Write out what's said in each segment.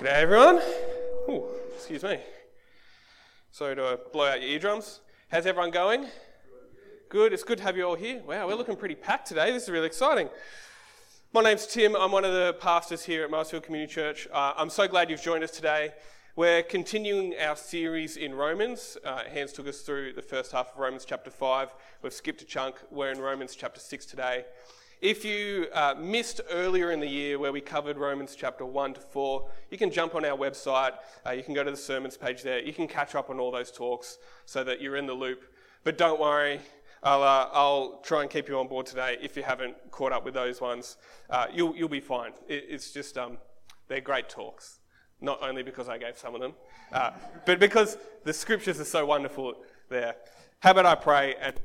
G'day everyone. Ooh, excuse me. Sorry to blow out your eardrums. How's everyone going? Good. It's good to have you all here. Wow, we're looking pretty packed today. This is really exciting. My name's Tim. I'm one of the pastors here at Marsfield Community Church. Uh, I'm so glad you've joined us today. We're continuing our series in Romans. Uh, Hans took us through the first half of Romans chapter 5. We've skipped a chunk. We're in Romans chapter 6 today. If you uh, missed earlier in the year where we covered Romans chapter 1 to 4, you can jump on our website. Uh, you can go to the sermons page there. You can catch up on all those talks so that you're in the loop. But don't worry, I'll, uh, I'll try and keep you on board today if you haven't caught up with those ones. Uh, you'll, you'll be fine. It, it's just, um, they're great talks. Not only because I gave some of them, uh, but because the scriptures are so wonderful there. How about I pray and?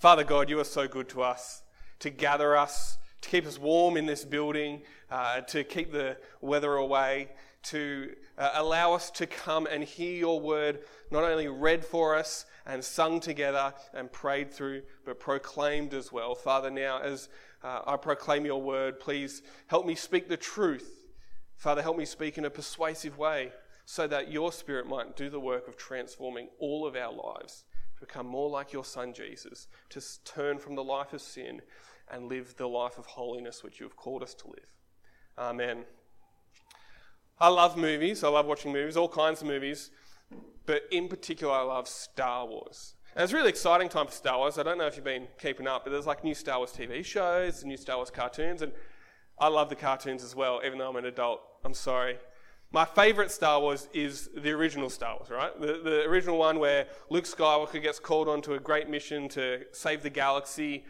Father God, you are so good to us, to gather us, to keep us warm in this building, uh, to keep the weather away, to uh, allow us to come and hear your word not only read for us and sung together and prayed through, but proclaimed as well. Father, now as uh, I proclaim your word, please help me speak the truth. Father, help me speak in a persuasive way so that your spirit might do the work of transforming all of our lives to become more like your Son Jesus, to turn from the life of sin and live the life of holiness which you have called us to live. Amen. I love movies. I love watching movies, all kinds of movies, but in particular, I love Star Wars. And it's a really exciting time for Star Wars. I don't know if you've been keeping up, but there's like new Star Wars TV shows, new Star Wars cartoons, and I love the cartoons as well, even though I'm an adult. I'm sorry. My favourite Star Wars is the original Star Wars, right? The, the original one where Luke Skywalker gets called onto a great mission to save the galaxy.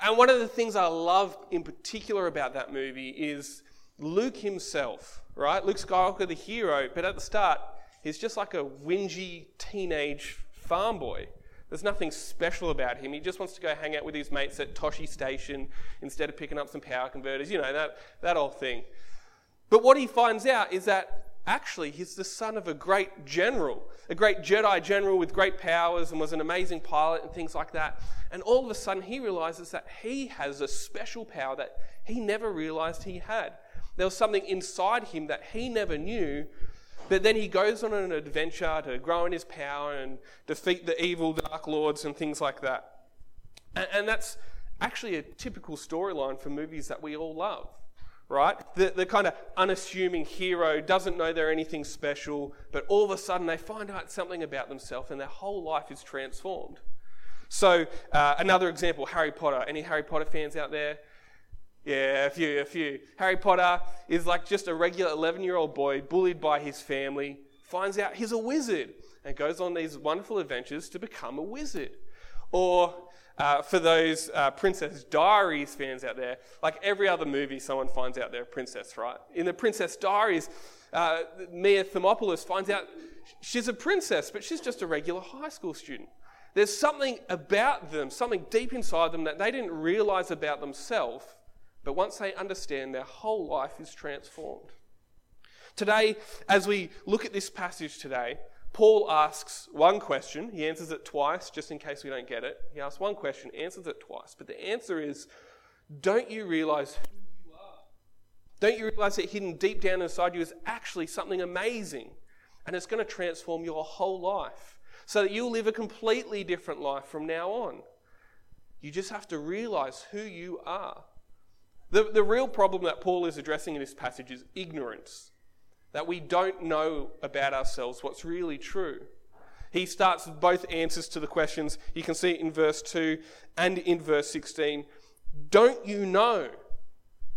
And one of the things I love in particular about that movie is Luke himself, right? Luke Skywalker, the hero, but at the start, he's just like a whingy teenage farm boy. There's nothing special about him. He just wants to go hang out with his mates at Tosche Station instead of picking up some power converters, you know, that, that old thing. But what he finds out is that actually he's the son of a great general, a great Jedi general with great powers and was an amazing pilot and things like that. And all of a sudden he realizes that he has a special power that he never realized he had. There was something inside him that he never knew. But then he goes on an adventure to grow in his power and defeat the evil dark lords and things like that. And, and that's actually a typical storyline for movies that we all love right? The, the kind of unassuming hero doesn't know they're anything special, but all of a sudden they find out something about themselves and their whole life is transformed. So, uh, another example Harry Potter. Any Harry Potter fans out there? Yeah, a few, a few. Harry Potter is like just a regular 11 year old boy bullied by his family, finds out he's a wizard, and goes on these wonderful adventures to become a wizard. Or uh, for those uh, Princess Diaries fans out there, like every other movie, someone finds out they're a princess, right? In the Princess Diaries, uh, Mia Thermopolis finds out she's a princess, but she's just a regular high school student. There's something about them, something deep inside them that they didn't realize about themselves, but once they understand, their whole life is transformed. Today, as we look at this passage today, Paul asks one question. He answers it twice, just in case we don't get it. He asks one question, answers it twice. But the answer is don't you realize who you are? Don't you realize that hidden deep down inside you is actually something amazing? And it's going to transform your whole life so that you'll live a completely different life from now on. You just have to realize who you are. The, the real problem that Paul is addressing in this passage is ignorance that we don't know about ourselves what's really true. He starts with both answers to the questions. You can see it in verse 2 and in verse 16. Don't you know?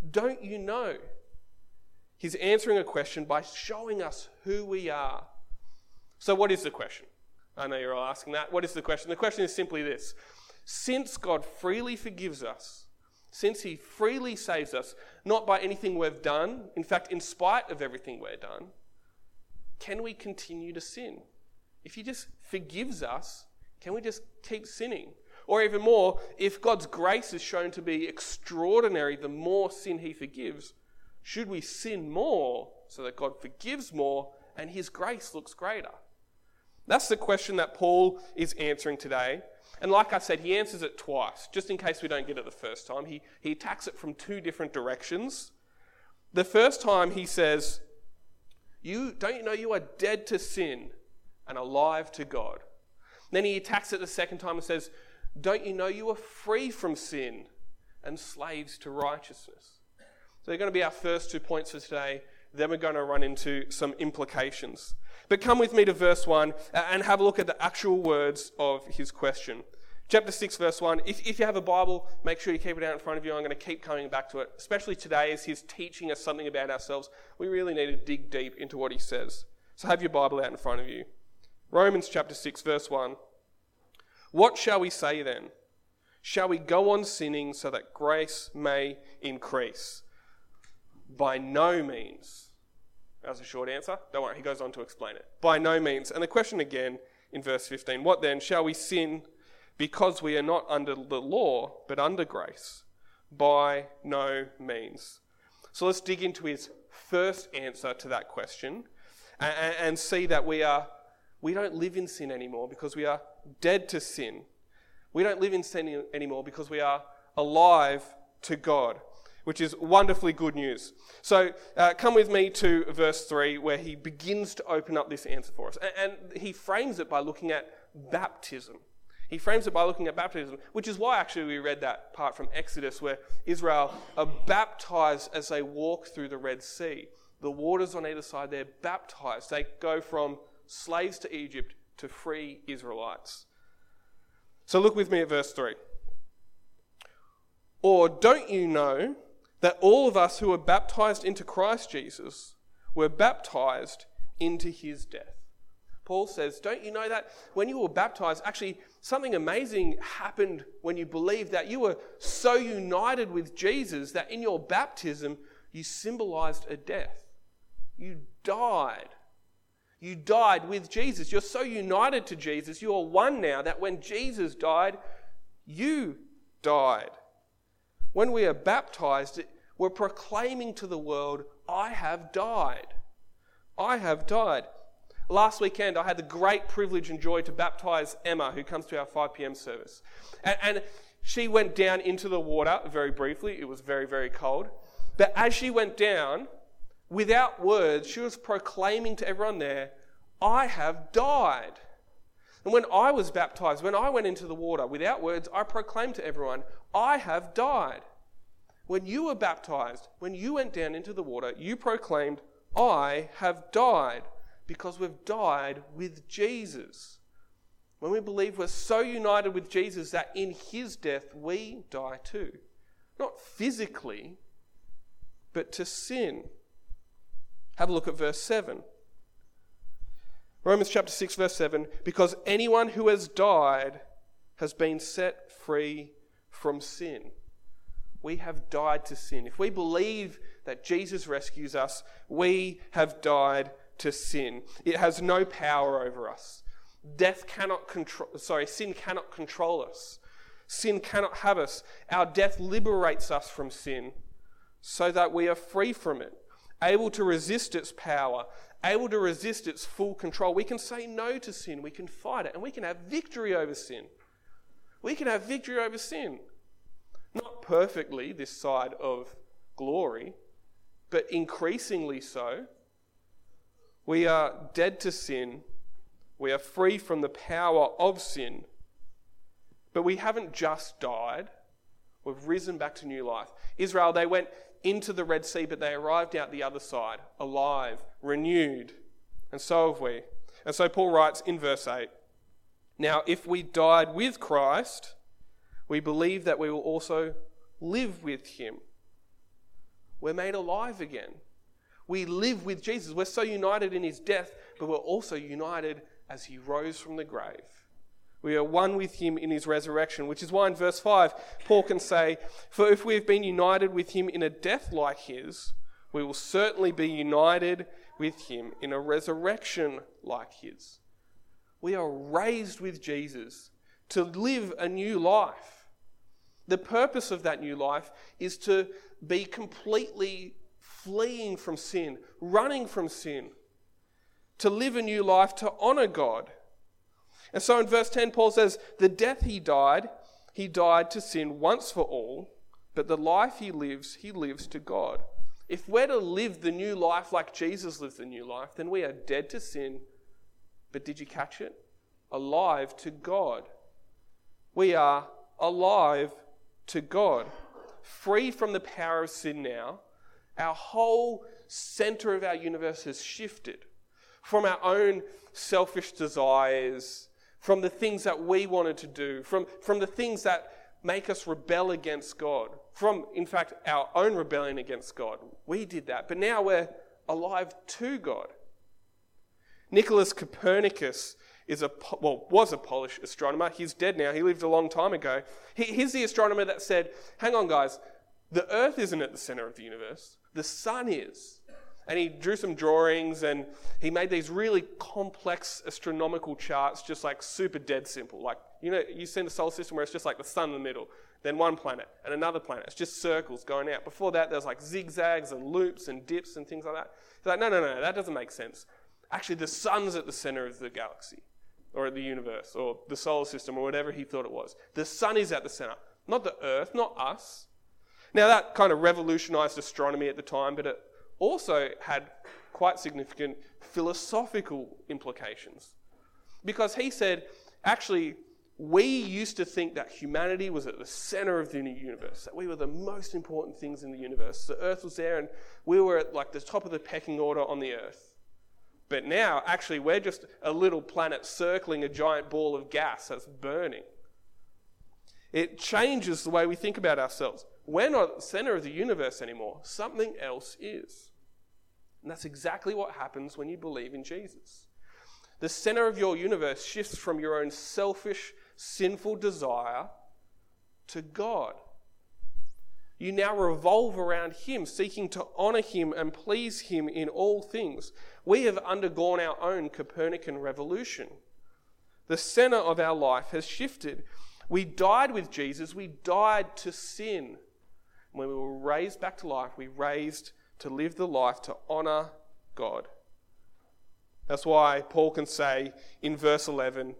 Don't you know? He's answering a question by showing us who we are. So, what is the question? I know you're all asking that. What is the question? The question is simply this Since God freely forgives us, since he freely saves us, not by anything we've done, in fact, in spite of everything we've done, can we continue to sin? If he just forgives us, can we just keep sinning? Or even more, if God's grace is shown to be extraordinary, the more sin he forgives, should we sin more so that God forgives more and his grace looks greater? That's the question that Paul is answering today. And like I said, he answers it twice, just in case we don't get it the first time. He, he attacks it from two different directions. The first time he says, you don't you know you are dead to sin and alive to God? Then he attacks it the second time and says, Don't you know you are free from sin and slaves to righteousness? So they're going to be our first two points for today. Then we're going to run into some implications. But come with me to verse 1 uh, and have a look at the actual words of his question. Chapter 6, verse 1. If, if you have a Bible, make sure you keep it out in front of you. I'm going to keep coming back to it, especially today as he's teaching us something about ourselves. We really need to dig deep into what he says. So have your Bible out in front of you. Romans chapter 6, verse 1. What shall we say then? Shall we go on sinning so that grace may increase? By no means. That's a short answer. Don't worry, he goes on to explain it. By no means. And the question again in verse 15 What then? Shall we sin because we are not under the law, but under grace? By no means. So let's dig into his first answer to that question and, and see that we are we don't live in sin anymore because we are dead to sin. We don't live in sin anymore because we are alive to God, which is wonderfully good news. So uh, come with me to verse 3, where he begins to open up this answer for us. And, and he frames it by looking at baptism. He frames it by looking at baptism, which is why actually we read that part from Exodus where Israel are baptized as they walk through the Red Sea. The waters on either side, they're baptized. They go from slaves to Egypt to free Israelites. So look with me at verse 3. Or don't you know that all of us who were baptized into Christ Jesus were baptized into his death? Paul says, Don't you know that when you were baptized, actually something amazing happened when you believed that you were so united with Jesus that in your baptism you symbolized a death. You died. You died with Jesus. You're so united to Jesus. You are one now that when Jesus died, you died. When we are baptized, we're proclaiming to the world, I have died. I have died. Last weekend, I had the great privilege and joy to baptize Emma, who comes to our 5 p.m. service. And, and she went down into the water very briefly. It was very, very cold. But as she went down, without words, she was proclaiming to everyone there, I have died. And when I was baptized, when I went into the water, without words, I proclaimed to everyone, I have died. When you were baptized, when you went down into the water, you proclaimed, I have died because we've died with Jesus. When we believe we're so united with Jesus that in his death we die too. Not physically, but to sin. Have a look at verse 7. Romans chapter 6, verse 7 because anyone who has died has been set free from sin. We have died to sin. If we believe that Jesus rescues us, we have died to sin. It has no power over us. Death cannot control, sorry, sin cannot control us. Sin cannot have us. Our death liberates us from sin so that we are free from it, able to resist its power, able to resist its full control. We can say no to sin, we can fight it, and we can have victory over sin. We can have victory over sin. Not perfectly this side of glory, but increasingly so. We are dead to sin. We are free from the power of sin. But we haven't just died, we've risen back to new life. Israel, they went into the Red Sea, but they arrived out the other side, alive, renewed. And so have we. And so Paul writes in verse 8 Now, if we died with Christ, we believe that we will also live with him. We're made alive again. We live with Jesus. We're so united in his death, but we're also united as he rose from the grave. We are one with him in his resurrection, which is why in verse 5, Paul can say, For if we have been united with him in a death like his, we will certainly be united with him in a resurrection like his. We are raised with Jesus to live a new life. The purpose of that new life is to be completely fleeing from sin, running from sin, to live a new life, to honor God. And so in verse 10, Paul says, The death he died, he died to sin once for all, but the life he lives, he lives to God. if we're to live the new life like Jesus lived the new life, then we are dead to sin, but did you catch it? Alive to God. We are alive to God. Free from the power of sin now, our whole center of our universe has shifted from our own selfish desires, from the things that we wanted to do, from, from the things that make us rebel against God, from, in fact, our own rebellion against God. We did that, but now we're alive to God. Nicholas Copernicus is a well was a Polish astronomer. He's dead now. He lived a long time ago. He, he's the astronomer that said, "Hang on, guys, the Earth isn't at the center of the universe. The sun is." And he drew some drawings and he made these really complex astronomical charts, just like super dead simple. Like, you know, you see the solar system where it's just like the sun in the middle, then one planet and another planet. It's just circles going out. Before that, there's like zigzags and loops and dips and things like that. He's like, no, no, no, that doesn't make sense. Actually, the sun's at the center of the galaxy or the universe or the solar system or whatever he thought it was. The sun is at the center, not the earth, not us. Now, that kind of revolutionized astronomy at the time, but it also had quite significant philosophical implications. Because he said, actually, we used to think that humanity was at the center of the universe, that we were the most important things in the universe. The earth was there and we were at like the top of the pecking order on the earth. But now, actually, we're just a little planet circling a giant ball of gas that's burning. It changes the way we think about ourselves. We're not at the center of the universe anymore, something else is. And that's exactly what happens when you believe in Jesus. The center of your universe shifts from your own selfish, sinful desire to God. You now revolve around Him, seeking to honor Him and please Him in all things. We have undergone our own Copernican revolution. The center of our life has shifted. We died with Jesus, we died to sin. When we were raised back to life, we raised to live the life to honor God. That's why Paul can say in verse 11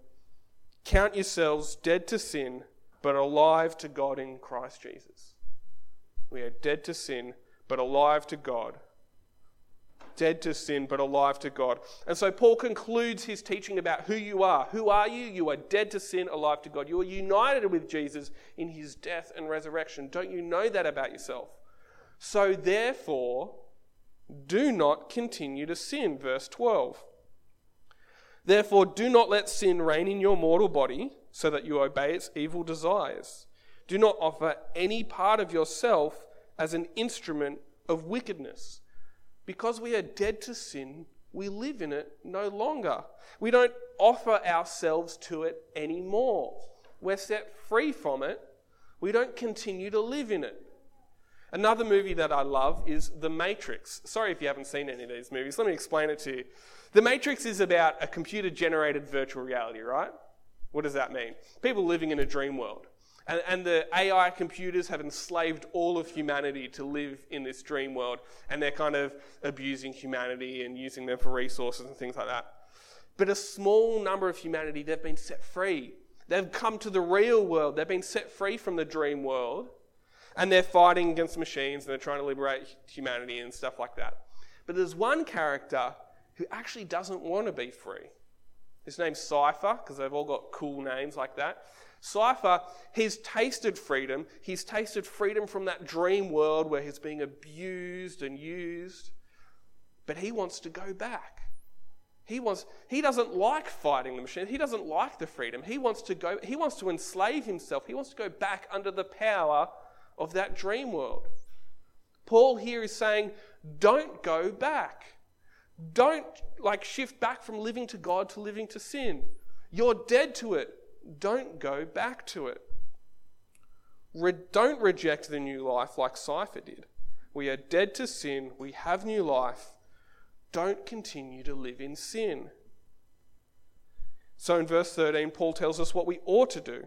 Count yourselves dead to sin, but alive to God in Christ Jesus. We are dead to sin, but alive to God. Dead to sin, but alive to God. And so Paul concludes his teaching about who you are. Who are you? You are dead to sin, alive to God. You are united with Jesus in his death and resurrection. Don't you know that about yourself? So therefore, do not continue to sin. Verse 12. Therefore, do not let sin reign in your mortal body so that you obey its evil desires. Do not offer any part of yourself as an instrument of wickedness. Because we are dead to sin, we live in it no longer. We don't offer ourselves to it anymore. We're set free from it. We don't continue to live in it. Another movie that I love is The Matrix. Sorry if you haven't seen any of these movies. Let me explain it to you. The Matrix is about a computer generated virtual reality, right? What does that mean? People living in a dream world. And, and, the AI computers have enslaved all of humanity to live in this dream world. And they're kind of abusing humanity and using them for resources and things like that. But a small number of humanity, they've been set free. They've come to the real world. They've been set free from the dream world and they're fighting against machines and they're trying to liberate humanity and stuff like that. But there's one character who actually doesn't want to be free. His name's Cypher, because they've all got cool names like that. Cypher, he's tasted freedom. He's tasted freedom from that dream world where he's being abused and used. But he wants to go back. He wants he doesn't like fighting the machine. He doesn't like the freedom. He wants to go he wants to enslave himself. He wants to go back under the power of that dream world. Paul here is saying, don't go back. Don't like shift back from living to God to living to sin. You're dead to it. Don't go back to it. Re- don't reject the new life like Cypher did. We are dead to sin. We have new life. Don't continue to live in sin. So in verse 13, Paul tells us what we ought to do.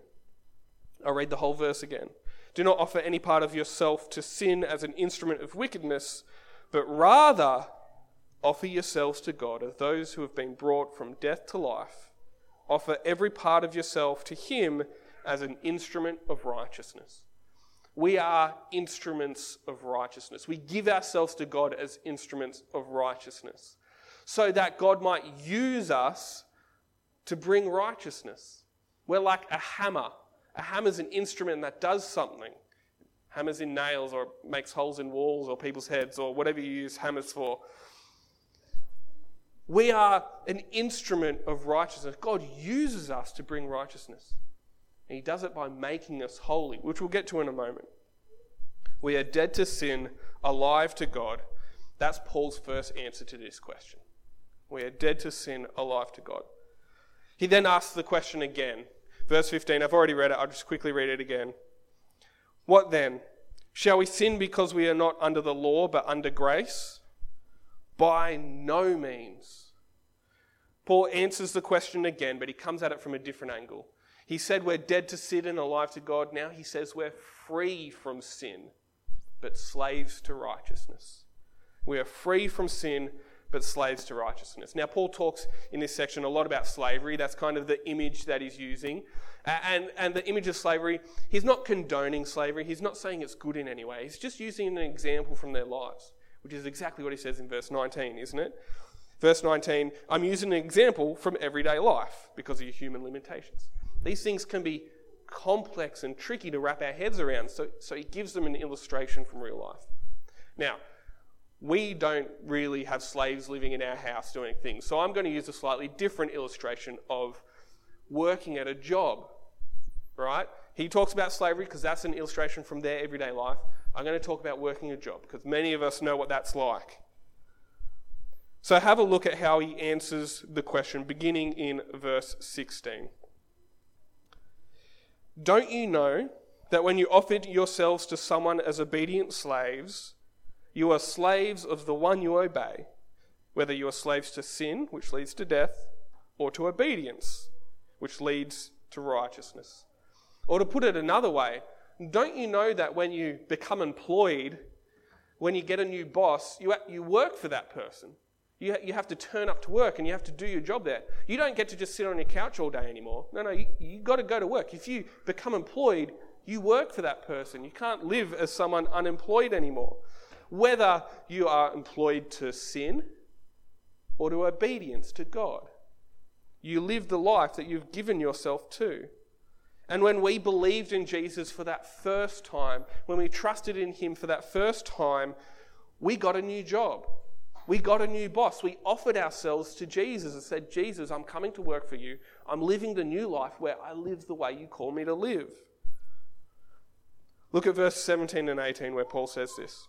I'll read the whole verse again. Do not offer any part of yourself to sin as an instrument of wickedness, but rather offer yourselves to God as those who have been brought from death to life. Offer every part of yourself to Him as an instrument of righteousness. We are instruments of righteousness. We give ourselves to God as instruments of righteousness so that God might use us to bring righteousness. We're like a hammer. A hammer is an instrument that does something. Hammers in nails or makes holes in walls or people's heads or whatever you use hammers for. We are an instrument of righteousness. God uses us to bring righteousness. And He does it by making us holy, which we'll get to in a moment. We are dead to sin, alive to God. That's Paul's first answer to this question. We are dead to sin, alive to God. He then asks the question again. Verse 15, I've already read it, I'll just quickly read it again. What then? Shall we sin because we are not under the law but under grace? By no means. Paul answers the question again, but he comes at it from a different angle. He said we're dead to sin and alive to God. Now he says we're free from sin, but slaves to righteousness. We are free from sin, but slaves to righteousness. Now, Paul talks in this section a lot about slavery. That's kind of the image that he's using. And, and the image of slavery, he's not condoning slavery. He's not saying it's good in any way. He's just using an example from their lives, which is exactly what he says in verse 19, isn't it? Verse 19, I'm using an example from everyday life because of your human limitations. These things can be complex and tricky to wrap our heads around, so, so he gives them an illustration from real life. Now, we don't really have slaves living in our house doing things. So I'm going to use a slightly different illustration of working at a job, right? He talks about slavery because that's an illustration from their everyday life. I'm going to talk about working a job because many of us know what that's like. So have a look at how he answers the question beginning in verse 16. Don't you know that when you offered yourselves to someone as obedient slaves, you are slaves of the one you obey, whether you are slaves to sin, which leads to death, or to obedience, which leads to righteousness. Or to put it another way, don't you know that when you become employed, when you get a new boss, you, you work for that person? You, you have to turn up to work and you have to do your job there. You don't get to just sit on your couch all day anymore. No, no, you, you've got to go to work. If you become employed, you work for that person. You can't live as someone unemployed anymore whether you are employed to sin or to obedience to God. You live the life that you've given yourself to. And when we believed in Jesus for that first time, when we trusted in Him for that first time, we got a new job. We got a new boss. We offered ourselves to Jesus and said, Jesus, I'm coming to work for you. I'm living the new life where I live the way you call me to live. Look at verse 17 and 18 where Paul says this.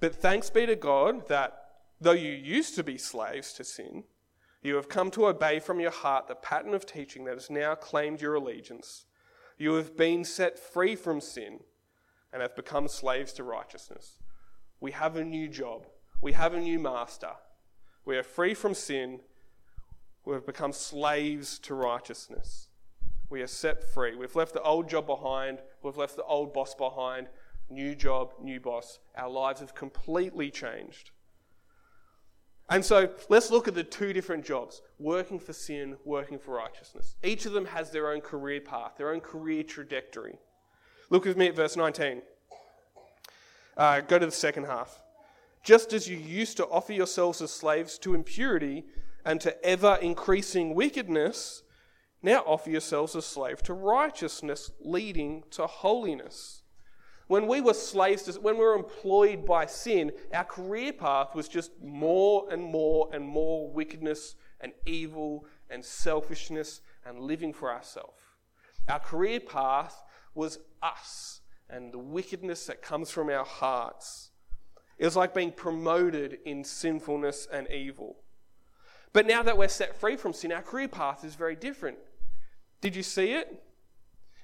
But thanks be to God that though you used to be slaves to sin, you have come to obey from your heart the pattern of teaching that has now claimed your allegiance. You have been set free from sin and have become slaves to righteousness. We have a new job. We have a new master. We are free from sin. We have become slaves to righteousness. We are set free. We've left the old job behind. We've left the old boss behind new job, new boss. Our lives have completely changed. And so let's look at the two different jobs working for sin, working for righteousness. Each of them has their own career path, their own career trajectory. Look with me at verse 19. Uh, go to the second half. Just as you used to offer yourselves as slaves to impurity and to ever increasing wickedness, now offer yourselves as slaves to righteousness, leading to holiness. When we were slaves, to, when we were employed by sin, our career path was just more and more and more wickedness and evil and selfishness and living for ourselves. Our career path was us and the wickedness that comes from our hearts. It was like being promoted in sinfulness and evil. But now that we're set free from sin, our career path is very different. Did you see it?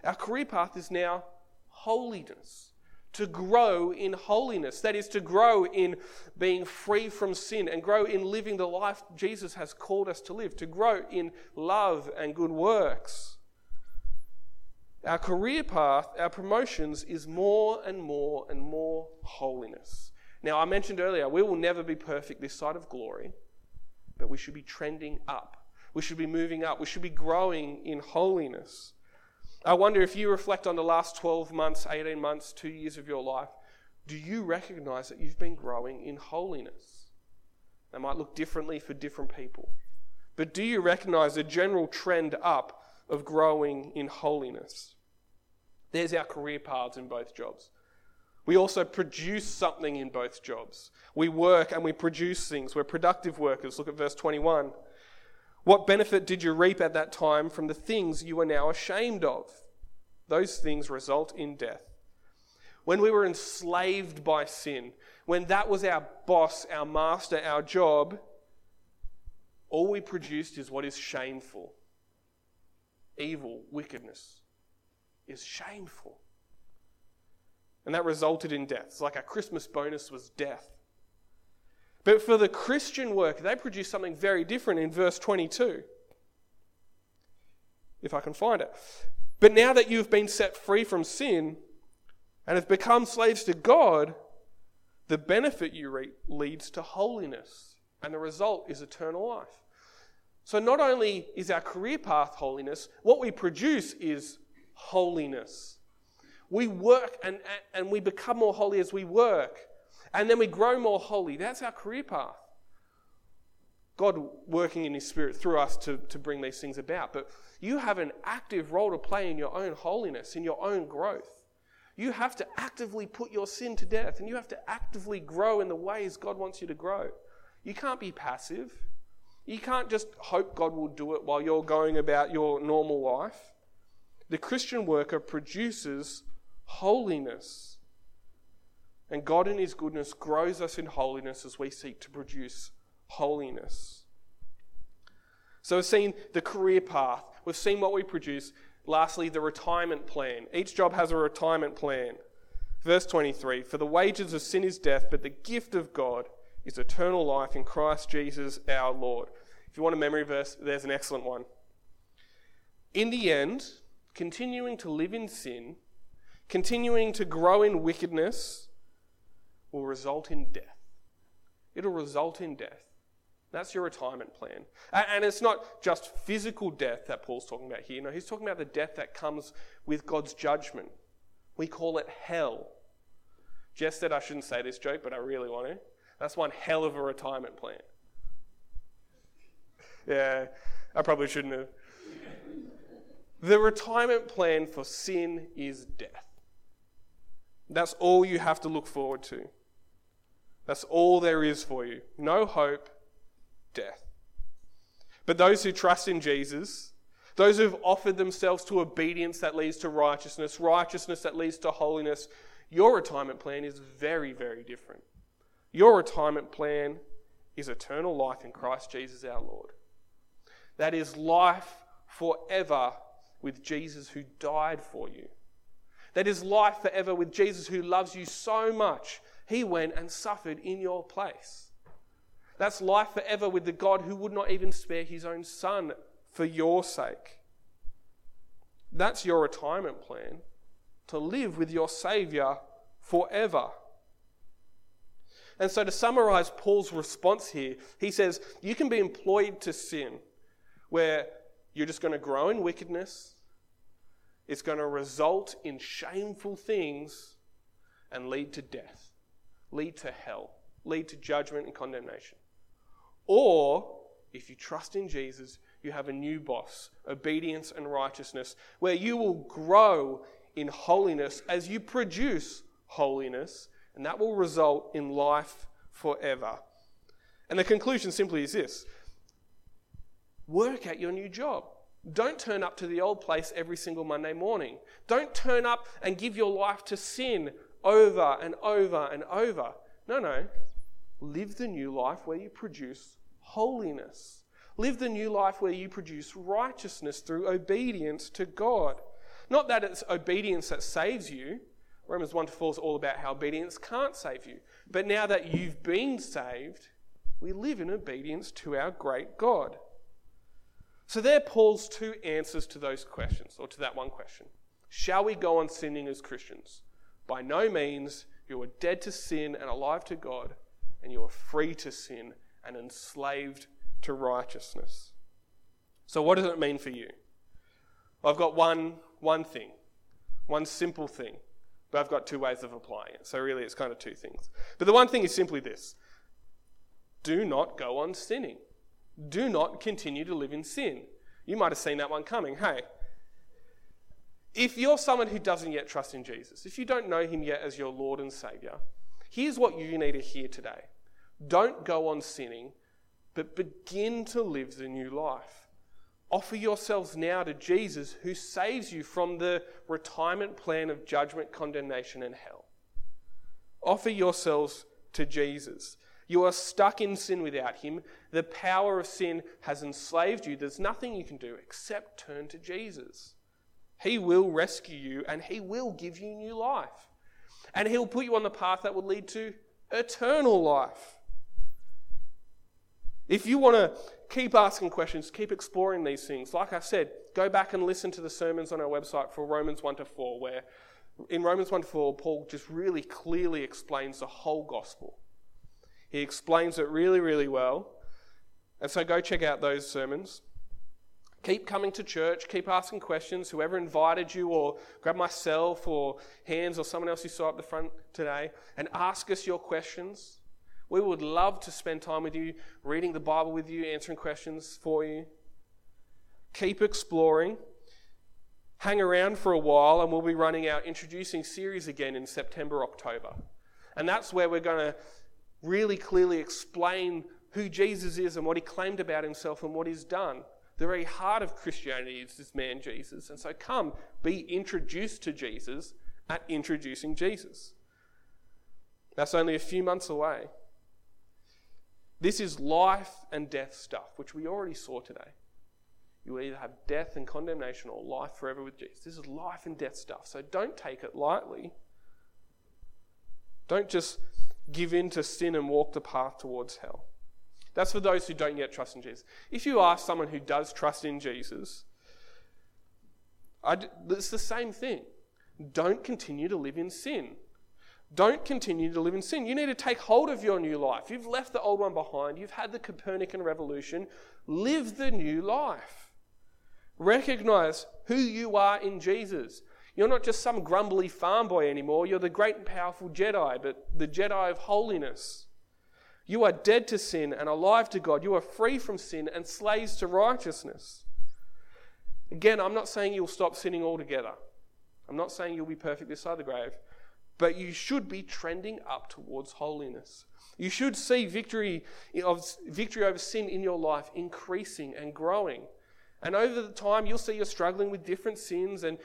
Our career path is now holiness to grow in holiness. That is, to grow in being free from sin and grow in living the life Jesus has called us to live, to grow in love and good works. Our career path, our promotions, is more and more and more holiness. Now, I mentioned earlier, we will never be perfect this side of glory, but we should be trending up. We should be moving up. We should be growing in holiness. I wonder if you reflect on the last 12 months, 18 months, two years of your life, do you recognize that you've been growing in holiness? That might look differently for different people. But do you recognize a general trend up of growing in holiness? There's our career paths in both jobs. We also produce something in both jobs. We work and we produce things. We're productive workers. Look at verse 21. What benefit did you reap at that time from the things you are now ashamed of? Those things result in death. When we were enslaved by sin, when that was our boss, our master, our job, all we produced is what is shameful. Evil, wickedness is shameful. And that resulted in death. It's like our Christmas bonus was death. But for the Christian work, they produce something very different in verse 22. If I can find it. But now that you've been set free from sin and have become slaves to God, the benefit you reap leads to holiness, and the result is eternal life. So, not only is our career path holiness, what we produce is holiness. We work and, and we become more holy as we work and then we grow more holy. That's our career path. God working in His Spirit through us to, to bring these things about. But you have an active role to play in your own holiness, in your own growth. You have to actively put your sin to death and you have to actively grow in the ways God wants you to grow. You can't be passive. You can't just hope God will do it while you're going about your normal life. The Christian worker produces holiness. And God, in His goodness, grows us in holiness as we seek to produce holiness. So we've seen the career path, we've seen what we produce. Lastly, the retirement plan. Each job has a retirement plan. Verse 23 For the wages of sin is death, but the gift of God is eternal life in Christ Jesus our Lord. If you want a memory verse, there's an excellent one. In the end, continuing to live in sin, continuing to grow in wickedness, will result in death. It'll result in death. That's your retirement plan. And it's not just physical death that Paul's talking about here. No, he's talking about the death that comes with God's judgment. We call it hell. Jess said I shouldn't say this joke, but I really want to. That's one hell of a retirement plan. Yeah, I probably shouldn't have. The retirement plan for sin is death. That's all you have to look forward to. That's all there is for you. No hope, death. But those who trust in Jesus, those who have offered themselves to obedience that leads to righteousness, righteousness that leads to holiness, your retirement plan is very, very different. Your retirement plan is eternal life in Christ Jesus our Lord. That is life forever with Jesus who died for you. That is life forever with Jesus who loves you so much he went and suffered in your place. That's life forever with the God who would not even spare his own son for your sake. That's your retirement plan to live with your Savior forever. And so, to summarize Paul's response here, he says, You can be employed to sin, where you're just going to grow in wickedness, it's going to result in shameful things and lead to death lead to hell, lead to judgment and condemnation. Or, if you trust in Jesus, you have a new boss, obedience and righteousness, where you will grow in holiness as you produce holiness, and that will result in life forever. And the conclusion simply is this work at your new job. Don't turn up to the old place every single Monday morning. Don't turn up and give your life to sin over and over and over. No, no. Live the new life where you produce holiness. Live the new life where you produce righteousness through obedience to God. Not that it's obedience that saves you. Romans 1 to 4 is all about how obedience can't save you. But now that you've been saved, we live in obedience to our great God. So, there are Paul's two answers to those questions, or to that one question. Shall we go on sinning as Christians? By no means. You are dead to sin and alive to God, and you are free to sin and enslaved to righteousness. So, what does it mean for you? I've got one, one thing, one simple thing. But I've got two ways of applying it. So really, it's kind of two things. But the one thing is simply this do not go on sinning. Do not continue to live in sin. You might have seen that one coming. Hey, if you're someone who doesn't yet trust in Jesus, if you don't know him yet as your Lord and Savior, here's what you need to hear today. Don't go on sinning, but begin to live the new life. Offer yourselves now to Jesus who saves you from the retirement plan of judgment, condemnation, and hell. Offer yourselves to Jesus. You are stuck in sin without Him. The power of sin has enslaved you. There's nothing you can do except turn to Jesus. He will rescue you and He will give you new life. And He'll put you on the path that will lead to eternal life. If you want to keep asking questions, keep exploring these things, like I said, go back and listen to the sermons on our website for Romans 1 to 4, where in Romans 1 to 4, Paul just really clearly explains the whole gospel. He explains it really, really well. And so go check out those sermons. Keep coming to church, keep asking questions. Whoever invited you, or grab myself, or Hans, or someone else you saw up the front today, and ask us your questions. We would love to spend time with you, reading the Bible with you, answering questions for you. Keep exploring. Hang around for a while, and we'll be running our introducing series again in September, October. And that's where we're going to really clearly explain who Jesus is and what he claimed about himself and what he's done. The very heart of Christianity is this man Jesus. And so come, be introduced to Jesus at introducing Jesus. That's only a few months away. This is life and death stuff, which we already saw today. You either have death and condemnation or life forever with Jesus. This is life and death stuff. So don't take it lightly. Don't just give in to sin and walk the path towards hell. That's for those who don't yet trust in Jesus. If you ask someone who does trust in Jesus, I'd, it's the same thing. Don't continue to live in sin. Don't continue to live in sin. You need to take hold of your new life. You've left the old one behind. You've had the Copernican revolution. Live the new life. Recognize who you are in Jesus. You're not just some grumbly farm boy anymore. You're the great and powerful Jedi, but the Jedi of holiness. You are dead to sin and alive to God. You are free from sin and slaves to righteousness. Again, I'm not saying you'll stop sinning altogether. I'm not saying you'll be perfect this side of the grave, but you should be trending up towards holiness. You should see victory of victory over sin in your life increasing and growing. And over the time, you'll see you're struggling with different sins. And,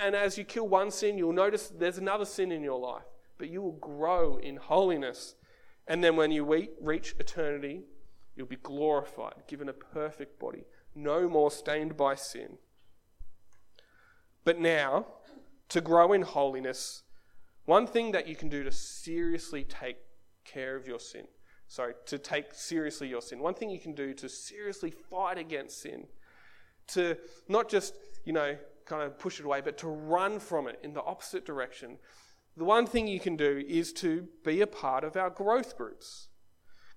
and as you kill one sin, you'll notice there's another sin in your life. But you will grow in holiness. And then when you reach eternity, you'll be glorified, given a perfect body, no more stained by sin. But now, to grow in holiness, one thing that you can do to seriously take care of your sin, sorry, to take seriously your sin, one thing you can do to seriously fight against sin to not just, you know, kind of push it away, but to run from it in the opposite direction. The one thing you can do is to be a part of our growth groups.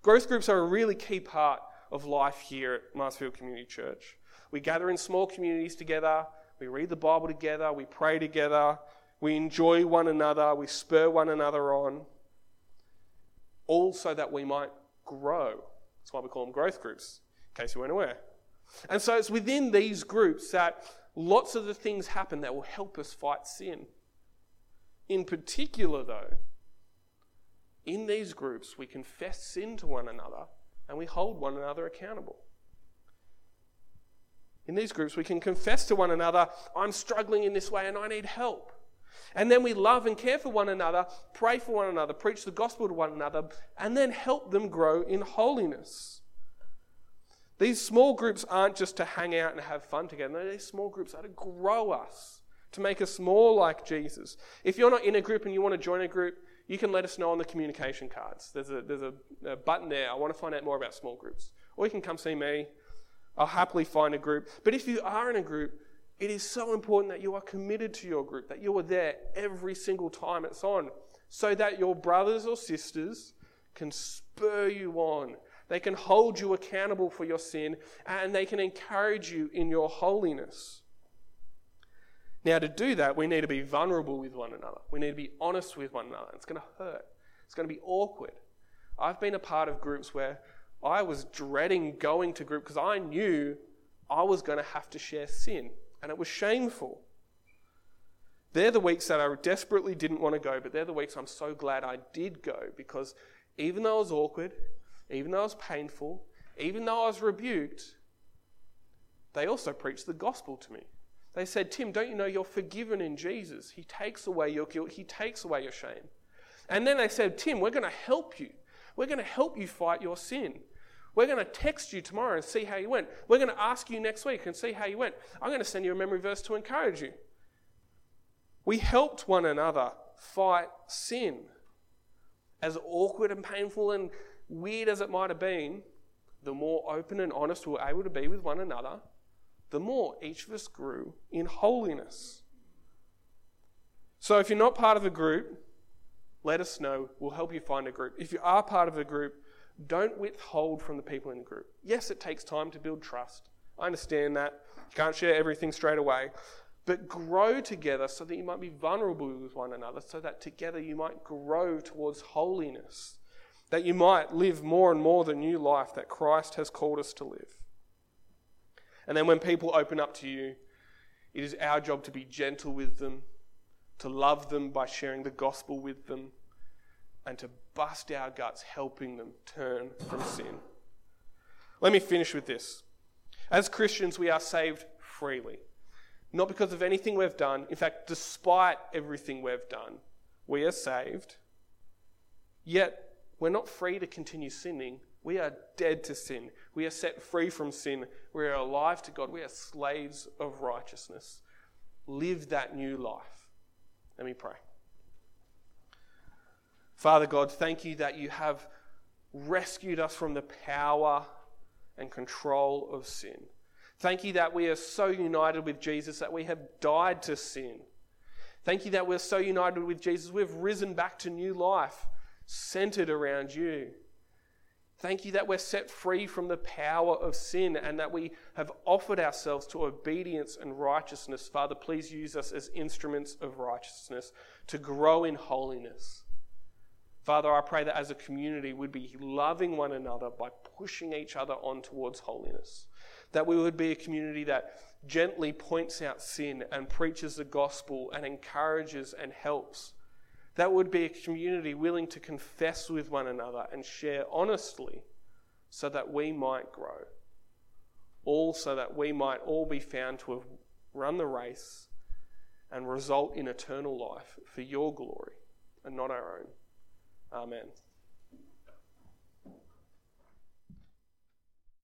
Growth groups are a really key part of life here at Marsfield Community Church. We gather in small communities together, we read the Bible together, we pray together, we enjoy one another, we spur one another on, all so that we might grow. That's why we call them growth groups, in case you weren't aware. And so it's within these groups that lots of the things happen that will help us fight sin. In particular, though, in these groups, we confess sin to one another and we hold one another accountable. In these groups, we can confess to one another, I'm struggling in this way and I need help. And then we love and care for one another, pray for one another, preach the gospel to one another, and then help them grow in holiness. These small groups aren't just to hang out and have fun together. these small groups are to grow us, to make us more like Jesus. If you're not in a group and you want to join a group, you can let us know on the communication cards. There's a, there's a, a button there. I want to find out more about small groups. Or you can come see me. I'll happily find a group. But if you are in a group, it is so important that you are committed to your group, that you are there every single time it's on, so that your brothers or sisters can spur you on they can hold you accountable for your sin and they can encourage you in your holiness. Now, to do that, we need to be vulnerable with one another. We need to be honest with one another. It's going to hurt, it's going to be awkward. I've been a part of groups where I was dreading going to group because I knew I was going to have to share sin, and it was shameful. They're the weeks that I desperately didn't want to go, but they're the weeks I'm so glad I did go because even though it was awkward, even though it was painful, even though I was rebuked, they also preached the gospel to me. They said, Tim, don't you know you're forgiven in Jesus? He takes away your guilt, He takes away your shame. And then they said, Tim, we're going to help you. We're going to help you fight your sin. We're going to text you tomorrow and see how you went. We're going to ask you next week and see how you went. I'm going to send you a memory verse to encourage you. We helped one another fight sin. As awkward and painful and weird as it might have been, the more open and honest we were able to be with one another, the more each of us grew in holiness. So if you're not part of a group, let us know. We'll help you find a group. If you are part of a group, don't withhold from the people in the group. Yes, it takes time to build trust. I understand that. You can't share everything straight away. But grow together so that you might be vulnerable with one another, so that together you might grow towards holiness, that you might live more and more the new life that Christ has called us to live. And then when people open up to you, it is our job to be gentle with them, to love them by sharing the gospel with them, and to bust our guts helping them turn from sin. Let me finish with this. As Christians, we are saved freely. Not because of anything we've done. In fact, despite everything we've done, we are saved. Yet, we're not free to continue sinning. We are dead to sin. We are set free from sin. We are alive to God. We are slaves of righteousness. Live that new life. Let me pray. Father God, thank you that you have rescued us from the power and control of sin. Thank you that we are so united with Jesus that we have died to sin. Thank you that we're so united with Jesus, we've risen back to new life centered around you. Thank you that we're set free from the power of sin and that we have offered ourselves to obedience and righteousness. Father, please use us as instruments of righteousness to grow in holiness. Father, I pray that as a community we'd be loving one another by pushing each other on towards holiness. That we would be a community that gently points out sin and preaches the gospel and encourages and helps that would be a community willing to confess with one another and share honestly so that we might grow. All so that we might all be found to have run the race and result in eternal life for your glory and not our own. Amen.